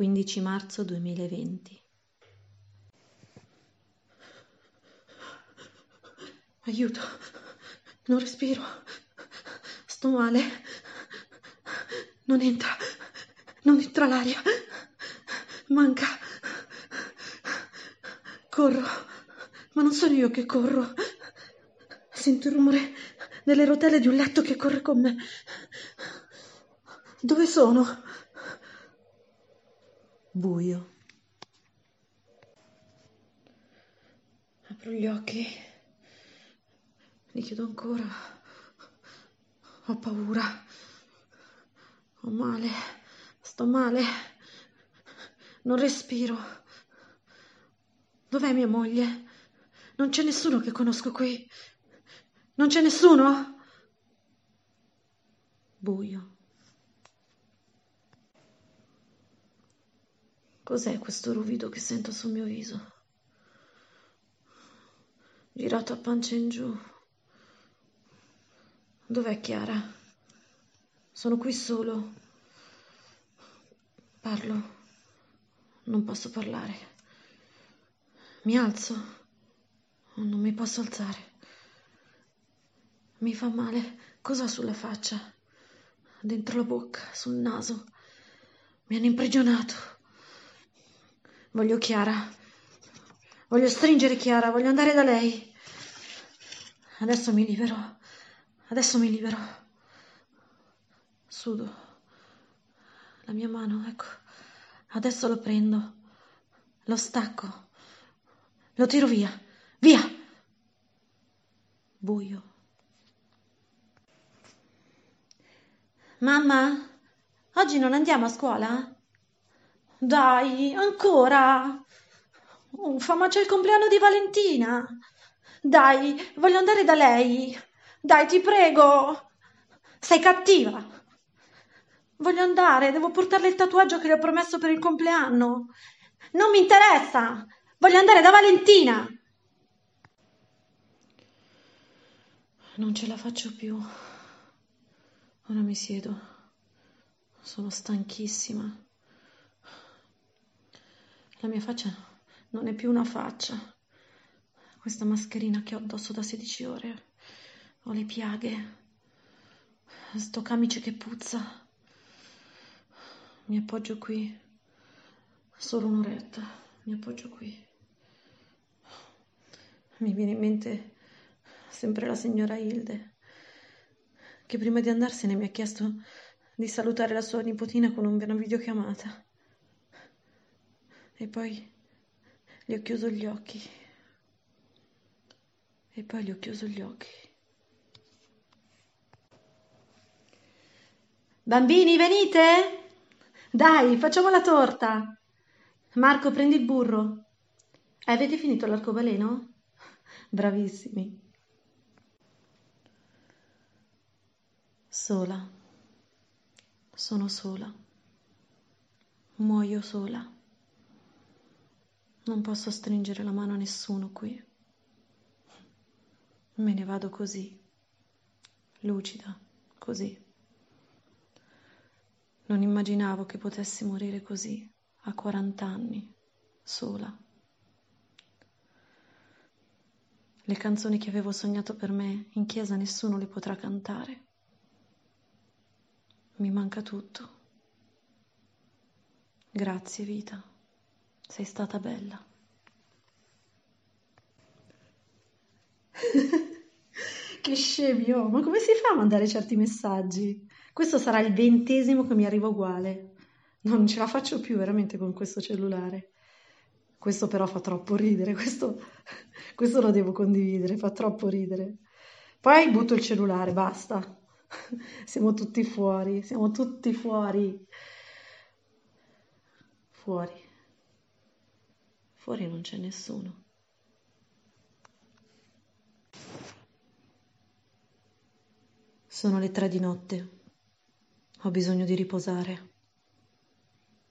15 marzo 2020 Aiuto, non respiro, sto male, non entra, non entra l'aria, manca. Corro, ma non sono io che corro. Sento il rumore delle rotelle di un letto che corre con me. Dove sono? Buio. Apro gli occhi. Li chiedo ancora. Ho paura. Ho male. Sto male. Non respiro. Dov'è mia moglie? Non c'è nessuno che conosco qui. Non c'è nessuno? Buio. Cos'è questo ruvido che sento sul mio viso? Girato a pancia in giù. Dov'è Chiara? Sono qui solo. Parlo. Non posso parlare. Mi alzo. Non mi posso alzare. Mi fa male. Cos'ho sulla faccia? Dentro la bocca, sul naso. Mi hanno imprigionato. Voglio Chiara. Voglio stringere Chiara, voglio andare da lei. Adesso mi libero. Adesso mi libero. Sudo. La mia mano, ecco. Adesso lo prendo. Lo stacco. Lo tiro via. Via! Buio. Mamma, oggi non andiamo a scuola? Dai, ancora. Uffa, ma c'è il compleanno di Valentina. Dai, voglio andare da lei. Dai, ti prego. Sei cattiva. Voglio andare, devo portarle il tatuaggio che le ho promesso per il compleanno. Non mi interessa. Voglio andare da Valentina. Non ce la faccio più. Ora mi siedo. Sono stanchissima. La mia faccia non è più una faccia. Questa mascherina che ho addosso da 16 ore ho le piaghe, sto camice che puzza. Mi appoggio qui, solo un'oretta, mi appoggio qui. Mi viene in mente sempre la signora Hilde, che prima di andarsene mi ha chiesto di salutare la sua nipotina con una videochiamata. E poi gli ho chiuso gli occhi. E poi gli ho chiuso gli occhi. Bambini, venite? Dai, facciamo la torta. Marco, prendi il burro. Eh, avete finito l'arcobaleno? Bravissimi. Sola. Sono sola. Muoio sola. Non posso stringere la mano a nessuno qui. Me ne vado così, lucida, così. Non immaginavo che potessi morire così, a 40 anni, sola. Le canzoni che avevo sognato per me in chiesa nessuno le potrà cantare. Mi manca tutto. Grazie vita, sei stata bella. che scemi, oh, ma come si fa a mandare certi messaggi? Questo sarà il ventesimo che mi arriva uguale. Non ce la faccio più veramente con questo cellulare. Questo però fa troppo ridere, questo, questo lo devo condividere, fa troppo ridere. Poi butto il cellulare, basta. Siamo tutti fuori, siamo tutti fuori. Fuori. Fuori non c'è nessuno. Sono le tre di notte. Ho bisogno di riposare.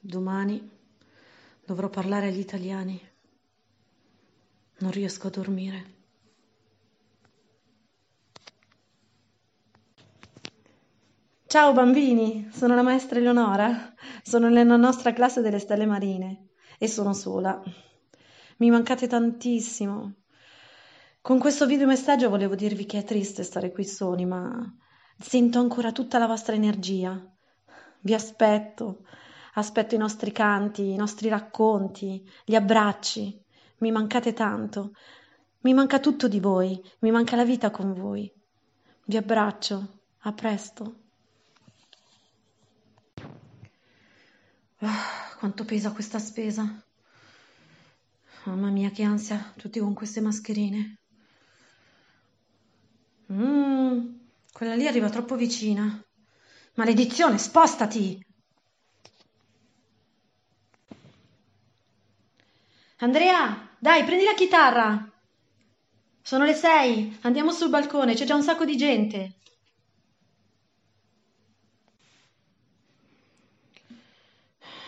Domani dovrò parlare agli italiani. Non riesco a dormire. Ciao bambini, sono la maestra Eleonora, sono nella nostra classe delle stelle marine e sono sola. Mi mancate tantissimo. Con questo video messaggio volevo dirvi che è triste stare qui soli, ma sento ancora tutta la vostra energia. Vi aspetto, aspetto i nostri canti, i nostri racconti, gli abbracci. Mi mancate tanto. Mi manca tutto di voi, mi manca la vita con voi. Vi abbraccio, a presto. Oh, quanto pesa questa spesa. Mamma mia, che ansia, tutti con queste mascherine. Mmm, quella lì arriva troppo vicina. Maledizione, spostati! Andrea, dai, prendi la chitarra. Sono le sei, andiamo sul balcone, c'è già un sacco di gente.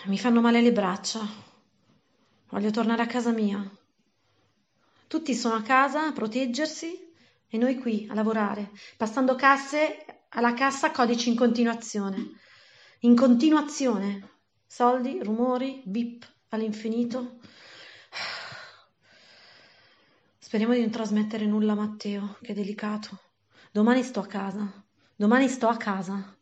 Mi fanno male le braccia. Voglio tornare a casa mia. Tutti sono a casa a proteggersi e noi qui a lavorare, passando casse alla cassa codici in continuazione. In continuazione. Soldi, rumori, bip all'infinito. Speriamo di non trasmettere nulla a Matteo, che è delicato. Domani sto a casa. Domani sto a casa.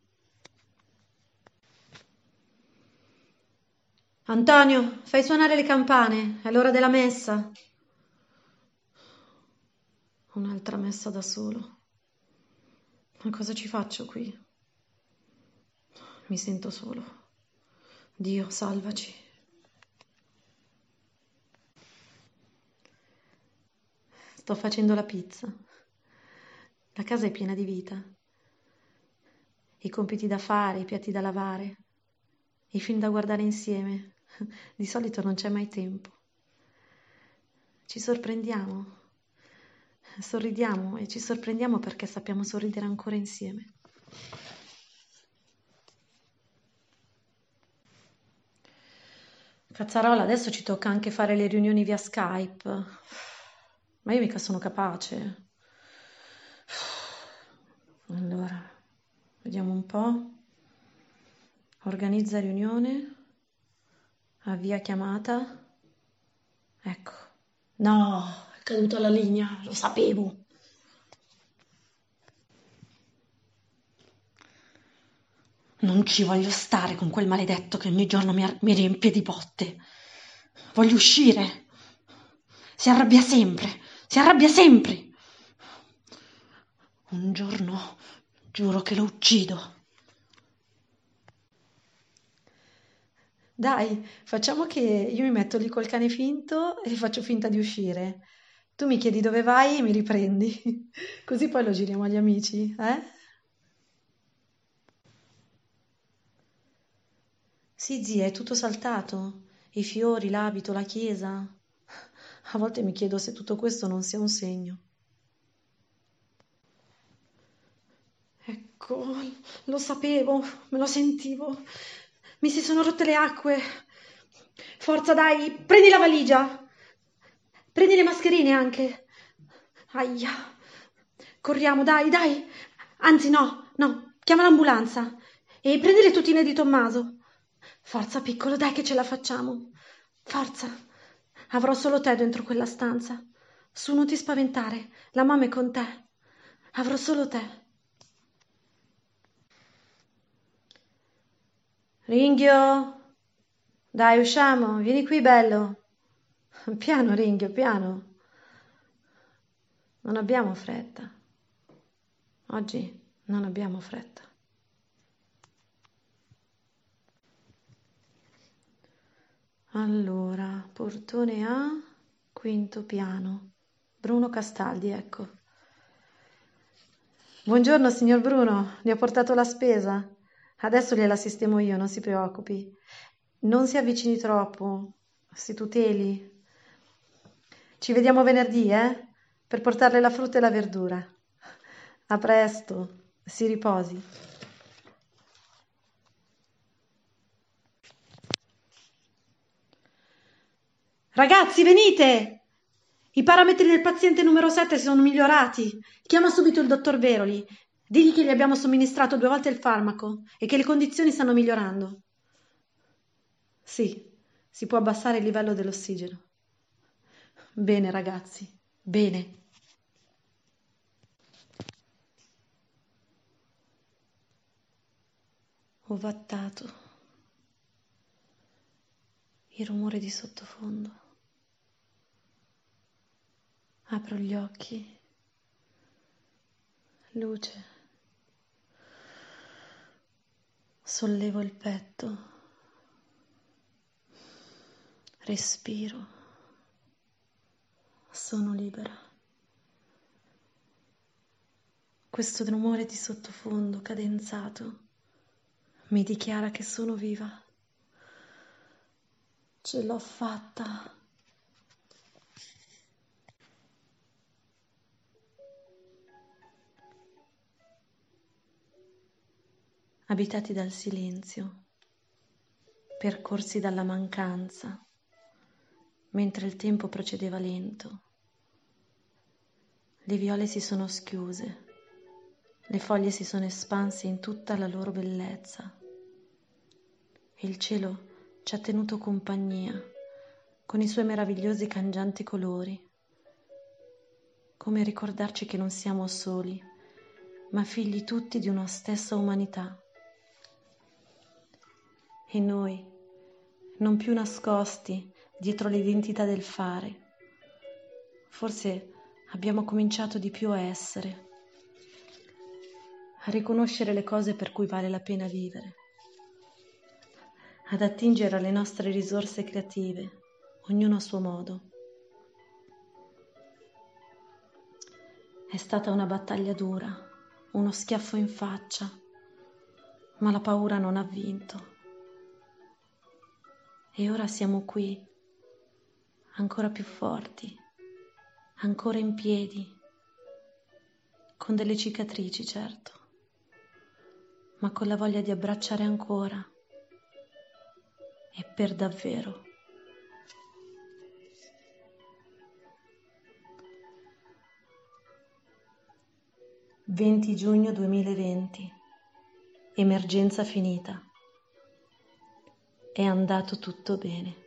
Antonio, fai suonare le campane, è l'ora della messa. Un'altra messa da solo. Ma cosa ci faccio qui? Mi sento solo. Dio, salvaci. Sto facendo la pizza. La casa è piena di vita. I compiti da fare, i piatti da lavare, i film da guardare insieme, di solito non c'è mai tempo. Ci sorprendiamo, sorridiamo e ci sorprendiamo perché sappiamo sorridere ancora insieme. Cazzarola, adesso ci tocca anche fare le riunioni via Skype. Ma io mica sono capace. Allora, vediamo un po'. Organizza riunione. Avvia chiamata. Ecco. No, è caduta la linea, lo sapevo. Non ci voglio stare con quel maledetto che ogni giorno mi, mi riempie di botte. Voglio uscire. Si arrabbia sempre, si arrabbia sempre. Un giorno giuro che lo uccido. Dai, facciamo che io mi metto lì col cane finto e faccio finta di uscire. Tu mi chiedi dove vai e mi riprendi. Così poi lo giriamo agli amici, eh? Sì, zia, è tutto saltato. I fiori, l'abito, la chiesa. A volte mi chiedo se tutto questo non sia un segno. Ecco, lo sapevo, me lo sentivo. Mi si sono rotte le acque. Forza, dai, prendi la valigia. Prendi le mascherine anche. Aia. Corriamo, dai, dai. Anzi, no, no, chiama l'ambulanza. E prendi le tutine di Tommaso. Forza, piccolo, dai che ce la facciamo. Forza. Avrò solo te dentro quella stanza. Su, non ti spaventare. La mamma è con te. Avrò solo te. Ringhio, dai, usciamo, vieni qui, bello. Piano, Ringhio, piano. Non abbiamo fretta. Oggi non abbiamo fretta. Allora, portone A, quinto piano. Bruno Castaldi, ecco. Buongiorno, signor Bruno, le ho portato la spesa. Adesso gliela sistemo io, non si preoccupi. Non si avvicini troppo, si tuteli. Ci vediamo venerdì, eh? Per portarle la frutta e la verdura. A presto, si riposi. Ragazzi, venite! I parametri del paziente numero 7 sono migliorati. Chiama subito il dottor Veroli. Digli che gli abbiamo somministrato due volte il farmaco e che le condizioni stanno migliorando. Sì, si può abbassare il livello dell'ossigeno. Bene, ragazzi, bene. Ovattato. Il rumore di sottofondo. Apro gli occhi. Luce. Sollevo il petto. Respiro. Sono libera. Questo rumore di sottofondo cadenzato mi dichiara che sono viva. Ce l'ho fatta. Abitati dal silenzio, percorsi dalla mancanza, mentre il tempo procedeva lento. Le viole si sono schiuse, le foglie si sono espanse in tutta la loro bellezza e il cielo ci ha tenuto compagnia con i suoi meravigliosi cangianti colori, come ricordarci che non siamo soli, ma figli tutti di una stessa umanità. E noi, non più nascosti dietro l'identità del fare, forse abbiamo cominciato di più a essere, a riconoscere le cose per cui vale la pena vivere ad attingere alle nostre risorse creative, ognuno a suo modo. È stata una battaglia dura, uno schiaffo in faccia, ma la paura non ha vinto. E ora siamo qui, ancora più forti, ancora in piedi, con delle cicatrici, certo, ma con la voglia di abbracciare ancora e per davvero. Venti giugno 2020. Emergenza finita. È andato tutto bene.